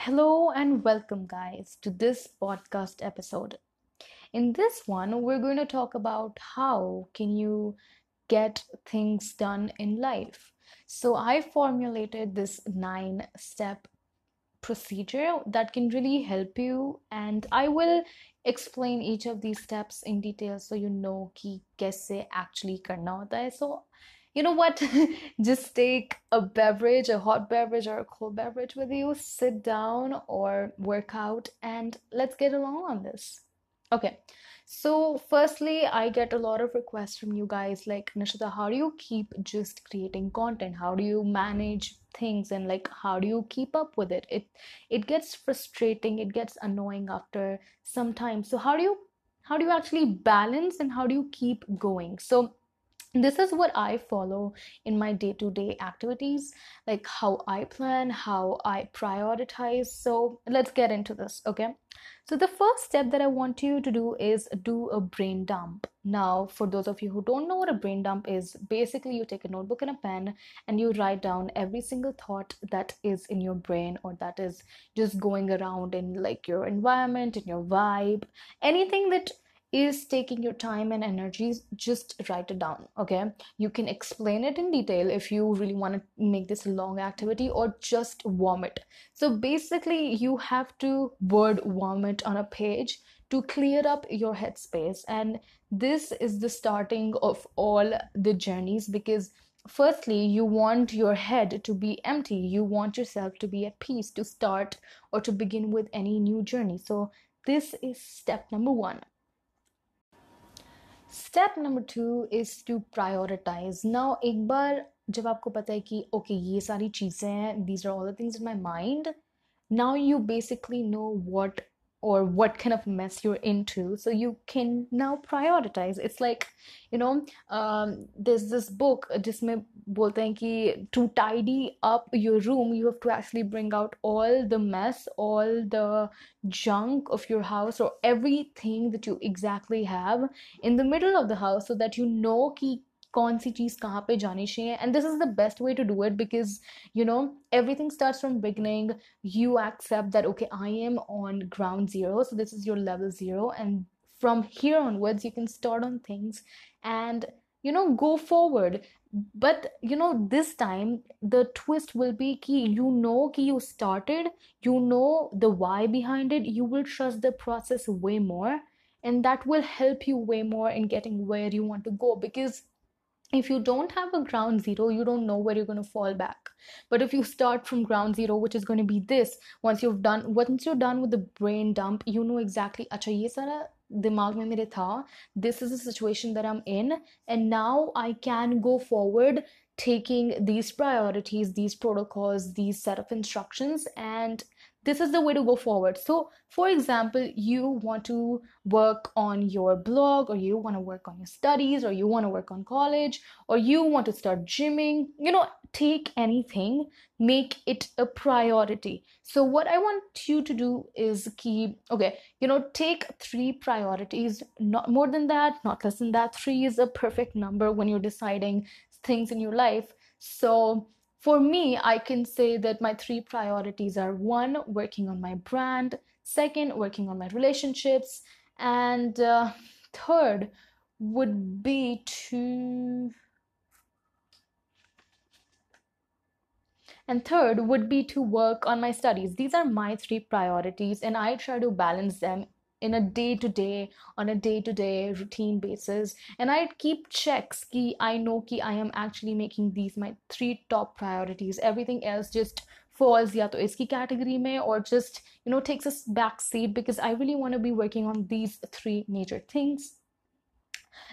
Hello and welcome, guys, to this podcast episode. In this one, we're going to talk about how can you get things done in life. So I formulated this nine step procedure that can really help you and I will explain each of these steps in detail so you know कि कैसे actually करना होता है. So you know what? Just take a beverage, a hot beverage or a cold beverage with you, sit down or work out, and let's get along on this. Okay, so firstly, I get a lot of requests from you guys like, Nishita, how do you keep just creating content? How do you manage things and like how do you keep up with it? It it gets frustrating, it gets annoying after some time. So how do you how do you actually balance and how do you keep going? So this is what I follow in my day to day activities, like how I plan, how I prioritize. So let's get into this, okay? So, the first step that I want you to do is do a brain dump. Now, for those of you who don't know what a brain dump is, basically you take a notebook and a pen and you write down every single thought that is in your brain or that is just going around in like your environment, in your vibe, anything that is taking your time and energy just write it down okay? You can explain it in detail if you really want to make this a long activity or just vomit so basically you have to word vomit on a page to clear up your headspace. And this is the starting of all the journeys because firstly you want your head to be empty. You want yourself to be at peace to start or to begin with any new journey. So this is step number 1 step number two is to prioritize now एक बार जब आपको पता है कि okay okay, ये सारी चीज़ें हैं these are all the things in my mind now you basically know what or what kind of mess you're into so you can now prioritize it's like you know um, there's this book जिसमें बोलते हैं कि to tidy up your room you have to actually bring out all the mess all the junk of your house or everything that you exactly have in the middle of the house so that you know कि कौन सी चीज़ कहाँ पे जानी चाहिए and this is the best way to do it because you no everything starts from beginning you accept that okay i am on ground zero so this is your level zero and from here onwards you can start on things and you know go forward but you know this time the twist will be key you know key you started you know the why behind it you will trust the process way more and that will help you way more in getting where you want to go because if you don't have a ground zero you don't know where you're going to fall back but if you start from ground zero which is going to be this once you've done once you're done with the brain dump you know exactly acha ye sara दिमाग में मेरे था this is the situation that I'm in and now I can go forward taking these priorities these protocols these set of instructions and this is the way to go forward. So for example you want to work on your blog or you want to work on your studies or you want to work on college or you want to start gymming you know take anything make it a priority. So what i want you to do is keep okay you know take three priorities. Not more than that not less than that. Three is a perfect number when you're deciding things in your life. So for me, I can say that my three priorities are one, working on my brand, second, working on my relationships, and uh, third would be to and third would be to work on my studies. These are my three priorities and i try to balance them in a day to day on a day to day routine basis. And i keep checks ki i know ki i am actually making these my three top priorities. Everything else just falls ya to iski category mein or just you know takes a back seat because i really want to be working on these three major things.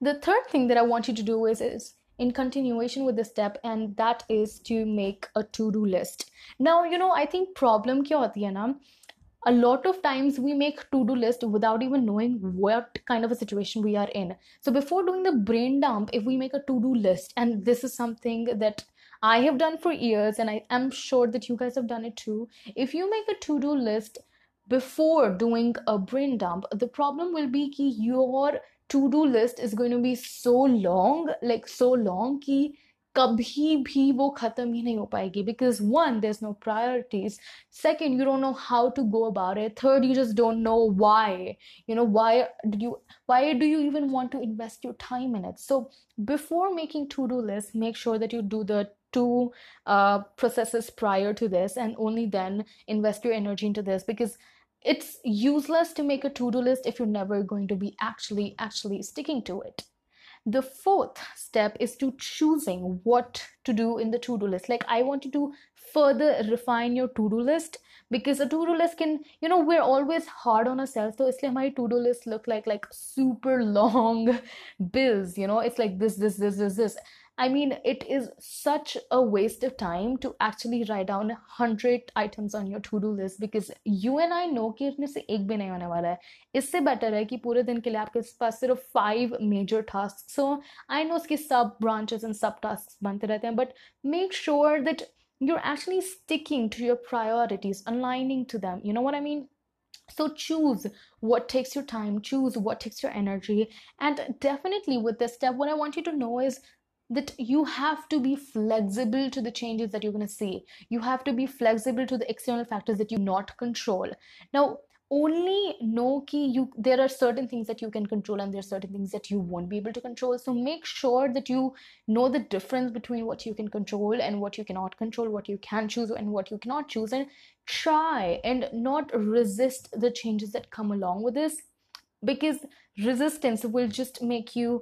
The third thing that i want you to do is is in continuation with this step and that is to make a to-do list. Now you know i think problem kya hoti hai na a lot of times we make to-do list without even knowing what kind of a situation we are in. So before doing the brain dump if we make a to-do list and this is something that i have done for years and i am sure that you guys have done it too if you make a to-do list before doing a brain dump the problem will be that your to-do list is going to be so long like so long ki कभी भी वो खत्म ही नहीं हो पाएगी because one there's no priorities second you don't know how to go about it third you just don't know why you know why did you why do you even want to invest your time in it so before making to-do lists make sure that you do the two uh, processes prior to this and only then invest your energy into this because it's useless to make a to-do list if you're never going to be actually actually sticking to it the fourth step is to choosing what to do in the to-do list. Like i want you to further refine your to-do list because a to-do list can you know we're always hard on ourselves. So like my to-do list look like like super long bills you know? It's like this this this this this I mean, it is such a waste of time to actually write down 100 items on your to-do list because you and I know कि इसमें से एक भी नहीं होने वाला है इससे बेटर है कि पूरे दिन के लिए आपके पास सिर्फ five major task so I know उसके सब ब्रांचेस एंड सब टास्क बनते रहते हैं but make sure that you're actually sticking to your priorities, aligning to them. You know what I mean? So choose what takes your time, choose what takes your energy. And definitely with this step, what I want you to know is that you have to be flexible to the changes that you're going to see. You have to be flexible to the external factors that you not control. Now, only know ki you there are certain things that you can control and there are certain things that you won't be able to control so make sure that you know the difference between what you can control and what you cannot control what you can choose and what you cannot choose and try and not resist the changes that come along with this because resistance will just make you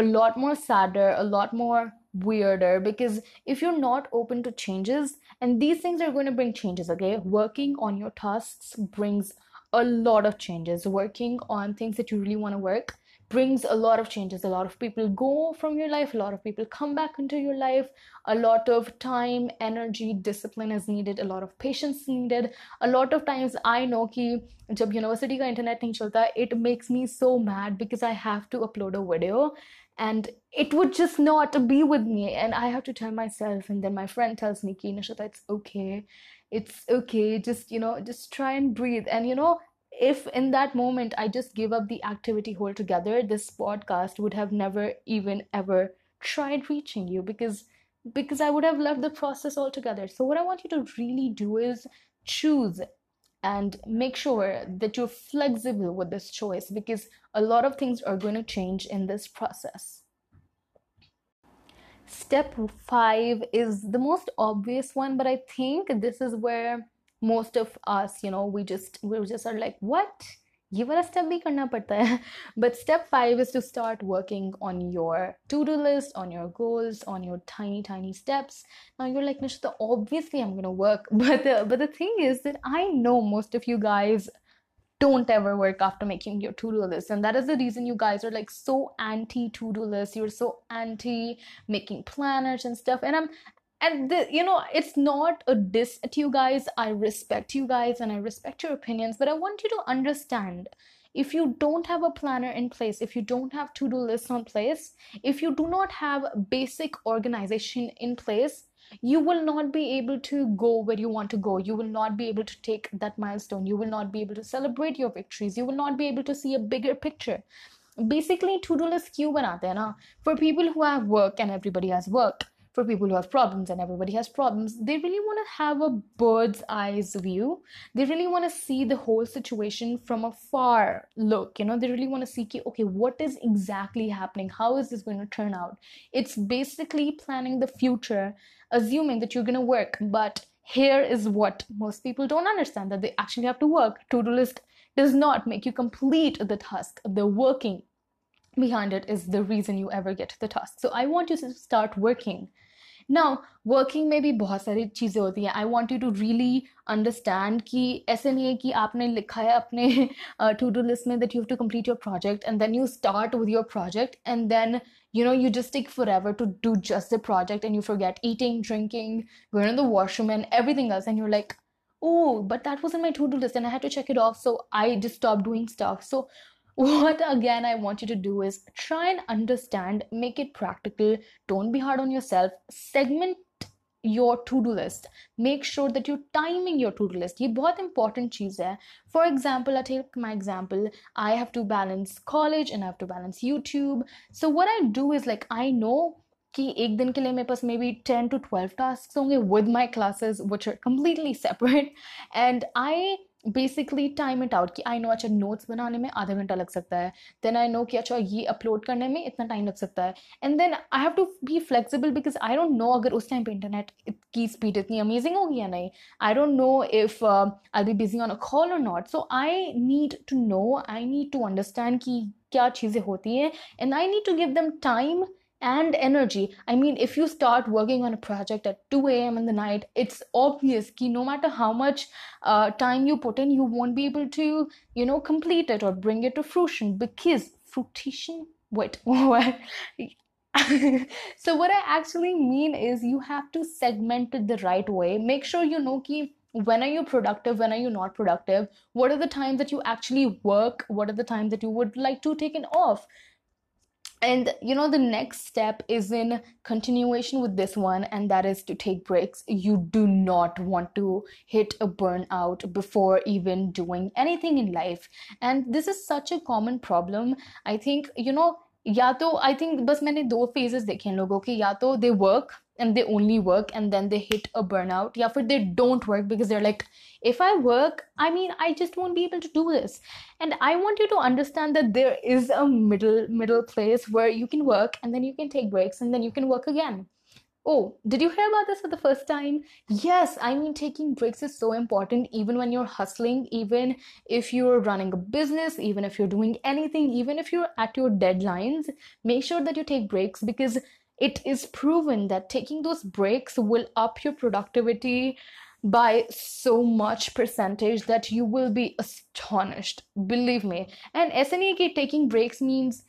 a lot more sadder, a lot more weirder because if you're not open to changes, and these things are going to bring changes, okay? Working on your tasks brings a lot of changes. Working on things that you really want to work brings a lot of changes. A lot of people go from your life, a lot of people come back into your life. A lot of time, energy, discipline is needed, a lot of patience needed. A lot of times I know ki jab university ka internet nahi chalta, it makes me so mad because I have to upload a video and it would just not be with me and I have to tell myself and then my friend tells me ki Nishita, it's okay. It's okay. Just, you know, just try and breathe. And you know, if in that moment i just give up the activity altogether this podcast would have never even ever tried reaching you because because i would have left the process altogether so what i want you to really do is choose and make sure that you're flexible with this choice because a lot of things are going to change in this process. Step five is the most obvious one, but I think this is where most of us, you know, we just we just are like, what? ये वाला step भी करना पड़ता है but step five is to start working on your to do list on your goals on your tiny tiny steps now you're like Nishita, obviously i'm gonna work but the, but the thing is that i know most of you guys don't ever work after making your to-do list and that is the reason you guys are like so anti to-do list you're so anti making planners and stuff and i'm and the, you know it's not a diss at you guys i respect you guys and i respect your opinions but i want you to understand if you don't have a planner in place if you don't have to-do lists on place if you do not have basic organization in place you will not be able to go where you want to go you will not be able to take that milestone you will not be able to celebrate your victories you will not be able to see a bigger picture basically to-do list क्यों बनाते हैं ना for people who have work and everybody has work for people who have problems and everybody has problems they really want to have a bird's eyes view. They really want to see the whole situation from a far look you know? They really want to see okay what is exactly happening? How is this going to turn out? It's basically planning the future assuming that you're going to work but here is what most people don't understand that they actually have to work. To-do list does not make you complete the task. The working behind it is the reason you ever get the task. So i want you to start working now working में भी बहुत सारी चीज़ें होती हैं। I want you to really understand कि ऐसे नहीं है कि आपने लिखा है अपने टू डू लिस्ट में that you to complete your project and then you start with your project and then you know you just take forever to do just the project and you forget eating drinking going the washroom and everything else and you like oh but that was in my to do list and I have to check it off so I just stop doing stuff so what again I want you to do is try and understand, make it practical, don't be hard on yourself, segment your to-do list make sure that you're timing your to-do list ये बहुत important चीज़ है for example I take my example I have to balance college and I have to balance YouTube so what I do is like I know कि एक दिन के लिए मेरे पास may be ten to twelve task होंगे with my classes which are completely separate and I basically time it out कि I no अच्छा notes बनाने में आधा घंटा लग सकता है। देन आई नो कि अच्छा ये अपलोड करने में इतना टाइम लग सकता है। And then I have to be flexible because I don't know अगर उस टाइम पे इंटरनेट की स्पीड इतनी अमेजिंग होगी या नहीं। I don't know if I be busy on a call और not so I need to know I need to understand कि क्या चीज़ें होती हैं। And I need to give them time and energy. I mean, if you start working on a project at 2 a.m. in the night, it's obvious that no matter how much uh, time you put in, you won't be able to, you know, complete it or bring it to fruition because fruition. What? so what I actually mean is you have to segment it the right way. Make sure you know ki when are you productive when are you not productive what are the times that you actually work what are the times that you would like to take an off and you know the next step is in continuation with this one and that is to take breaks you do not want to hit a burnout before even doing anything in life and this is such a common problem i think you know या तो I think बस मैंने दो phases देखे हैं लोगों के या तो they work and they only work and then they hit a burnout yeah for they don't work because they're like if i work i mean i just won't be able to do this and i want you to understand that there is a middle middle place where you can work and then you can take breaks and then you can work again Oh, did you hear about this for the first time? Yes, I mean, taking breaks is so important even when you're hustling, even if you're running a business, even if you're doing anything, even if you're at your deadlines. Make sure that you take breaks because it is proven that taking those breaks will up your productivity by so much percentage that you will be astonished believe me. And SNEK taking breaks means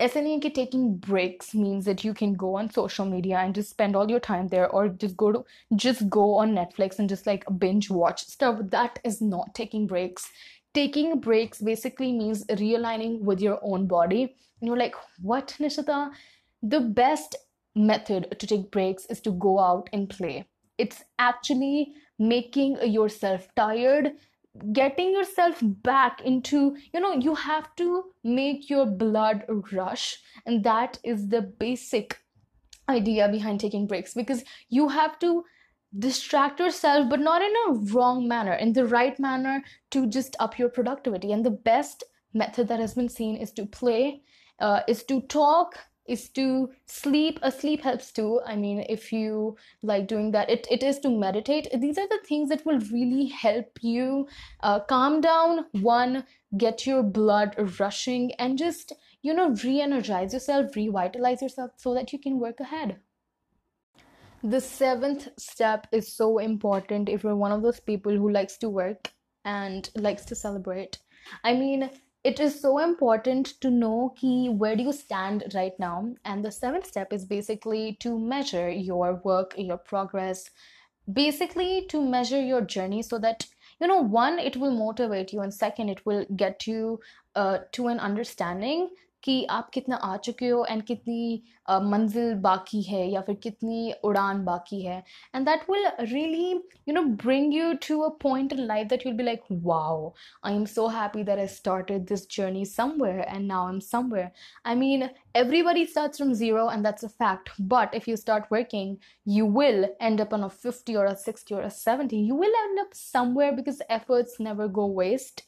SNEK taking breaks means that you can go on social media and just spend all your time there or just go to just go on Netflix and just like binge watch stuff. That is not taking breaks. Taking breaks basically means realigning with your own body. And you're like what Nishita the best method to take breaks is to go out and play. It's actually making yourself tired, getting yourself back into, you know, you have to make your blood rush. And that is the basic idea behind taking breaks because you have to distract yourself, but not in a wrong manner, in the right manner to just up your productivity. And the best method that has been seen is to play, uh, is to talk, is to sleep a sleep helps too. I mean if you like doing that it, it is to meditate. These are the things that will really help you uh, calm down. One get your blood rushing and just you know re-energize yourself revitalize yourself so that you can work ahead. The seventh step is so important if you're one of those people who likes to work and likes to celebrate. I mean it is so important to know key where do you stand right now? And the seventh step is basically to measure your work your progress basically to measure your journey so that you know one it will motivate you and second it will get you uh, to an understanding कि आप कितना आ चुके हो and कितनी मंजिल बाकी है या फिर कितनी उड़ान बाकी है and that will really you know bring you to a point in life that will be like wow I am so happy that I started this journey somewhere and now I am somewhere I mean everybody starts from zero and that's a fact but if you start working you will end up on a 50 or a 60 or a 70 you will end up somewhere because efforts never go waste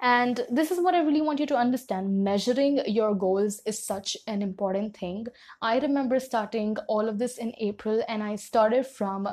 and this is what I really want you to understand. Measuring your goals is such an important thing. I remember starting all of this in April, and I started from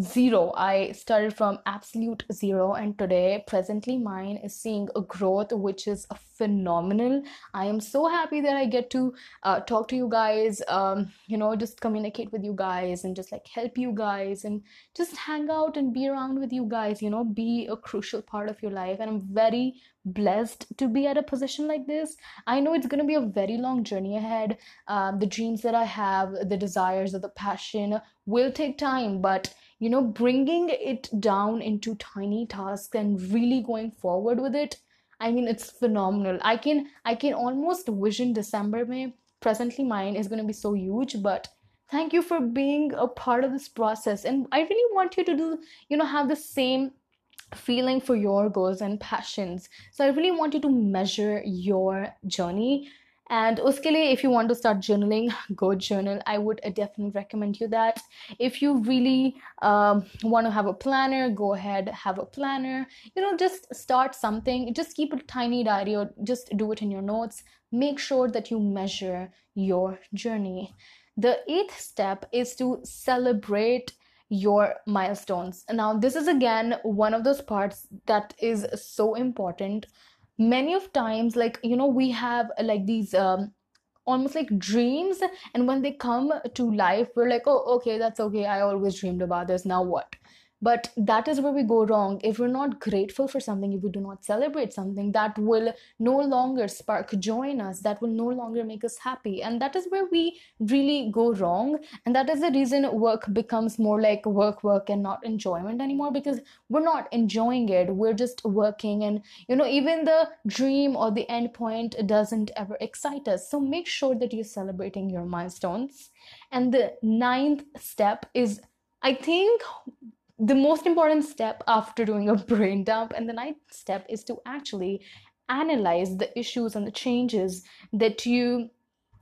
zero. I started from absolute zero, and today, presently, mine is seeing a growth which is phenomenal. I am so happy that I get to uh, talk to you guys, um, you know, just communicate with you guys and just like help you guys and just hang out and be around with you guys, you know, be a crucial part of your life. And I'm very blessed to be at a position like this. I know it's going to be a very long journey ahead. Um, the dreams that I have, the desires, or the passion will take time, but you know bringing it down into tiny tasks and really going forward with it i mean it's phenomenal. I can i can almost vision december may presently mine is going to be so huge but thank you for being a part of this process. And i really want you to do you know have the same feeling for your goals and passions. So i really want you to measure your journey and uske if you want to start journaling go journal. I would definitely recommend you that. If you really um, want to have a planner go ahead have a planner. You know just start something. Just keep a tiny diary or just do it in your notes. Make sure that you measure your journey. The eighth step is to celebrate your milestones. Now this is again one of those parts that is so important many of times like you know we have like these um, almost like dreams and when they come to life we're like oh okay that's okay. I always dreamed about this. Now what but that is where we go wrong. If we're not grateful for something if we do not celebrate something that will no longer spark joy in us that will no longer make us happy. And that is where we really go wrong. And that is the reason work becomes more like work work and not enjoyment anymore because we're not enjoying it. We're just working. And you know even the dream or the end point doesn't ever excite us. So make sure that you're celebrating your milestones. And the ninth step is I think the most important step after doing a brain dump and the ninth step is to actually analyze the issues and the changes that you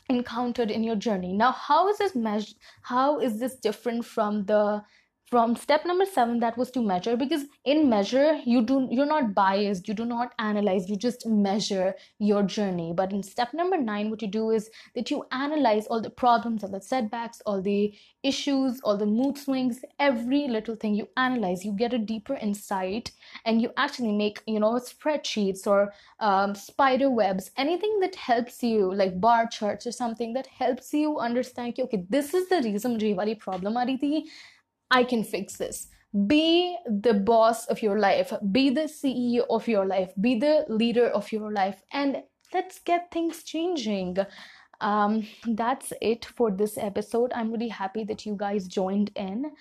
encountered in your journey. Now how is this measured how is this different from the from step number seven that was to measure because in measure you do you're not biased you do not analyze you just measure your journey. But in step number nine what you do is that you analyze all the problems all the setbacks all the issues all the mood swings every little thing you analyze. You get a deeper insight and you actually make you know spreadsheets or um, spider webs anything that helps you like bar charts or something that helps you understand okay this is the reason मुझे problem aa I can fix this. Be the boss of your life, be the CEO of your life, be the leader of your life, and let's get things changing. Um, that's it for this episode. I'm really happy that you guys joined in.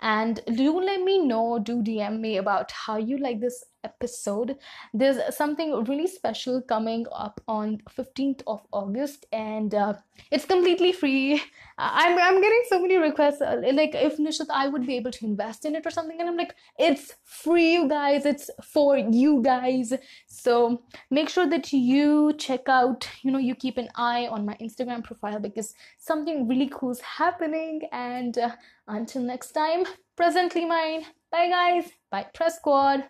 And do let me know, do DM me about how you like this episode. There's something really special coming up on 15th of August, and uh, it's completely free. I'm I'm getting so many requests. Uh, like if Nishat, I would be able to invest in it or something, and I'm like, it's free, you guys. It's for you guys. So make sure that you check out. You know, you keep an eye on my Instagram profile because something really cool is happening. And uh, until next time, presently mine. Bye, guys. Bye, Press Squad.